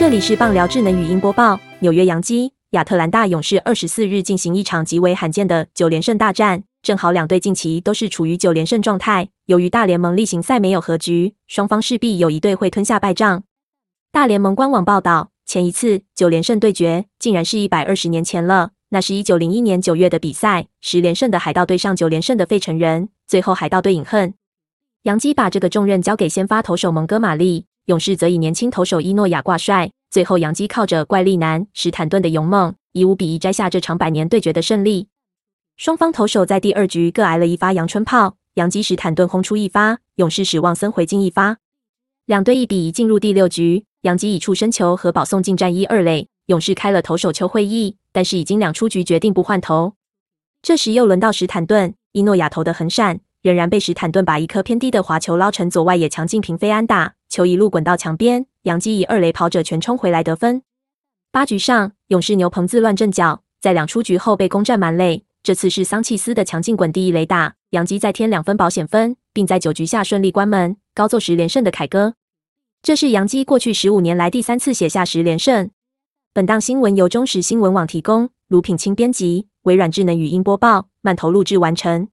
这里是棒聊智能语音播报。纽约洋基、亚特兰大勇士二十四日进行一场极为罕见的九连胜大战，正好两队近期都是处于九连胜状态。由于大联盟例行赛没有和局，双方势必有一队会吞下败仗。大联盟官网报道，前一次九连胜对决竟然是一百二十年前了，那是一九零一年九月的比赛，十连胜的海盗对上九连胜的费城人，最后海盗队饮恨。洋基把这个重任交给先发投手蒙哥马利。勇士则以年轻投手伊诺亚挂帅，最后杨基靠着怪力男史坦顿的勇猛，以五比一摘下这场百年对决的胜利。双方投手在第二局各挨了一发阳春炮，杨基史坦顿轰出一发，勇士史旺森回敬一发，两队一比一进入第六局。杨基以触身球和保送进战一二垒，勇士开了投手球会议，但是已经两出局，决定不换投。这时又轮到史坦顿，伊诺亚投的很闪，仍然被史坦顿把一颗偏低的滑球捞成左外野强劲平飞安打。球一路滚到墙边，杨基以二垒跑者全冲回来得分。八局上，勇士牛棚自乱阵脚，在两出局后被攻占满垒。这次是桑切斯的强劲滚地一垒打，杨基再添两分保险分，并在九局下顺利关门，高奏十连胜的凯歌。这是杨基过去十五年来第三次写下十连胜。本档新闻由中时新闻网提供，卢品清编辑，微软智能语音播报，慢投录制完成。